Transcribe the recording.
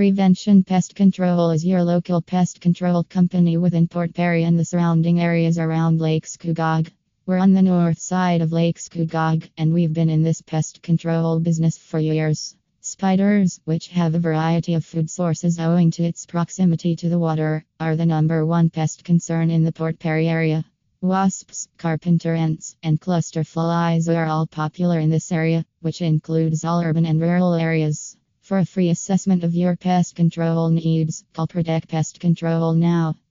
Prevention Pest Control is your local pest control company within Port Perry and the surrounding areas around Lake Scugog. We're on the north side of Lake Scugog, and we've been in this pest control business for years. Spiders, which have a variety of food sources owing to its proximity to the water, are the number one pest concern in the Port Perry area. Wasps, carpenter ants, and cluster flies are all popular in this area, which includes all urban and rural areas. For a free assessment of your pest control needs, call Protect Pest Control now.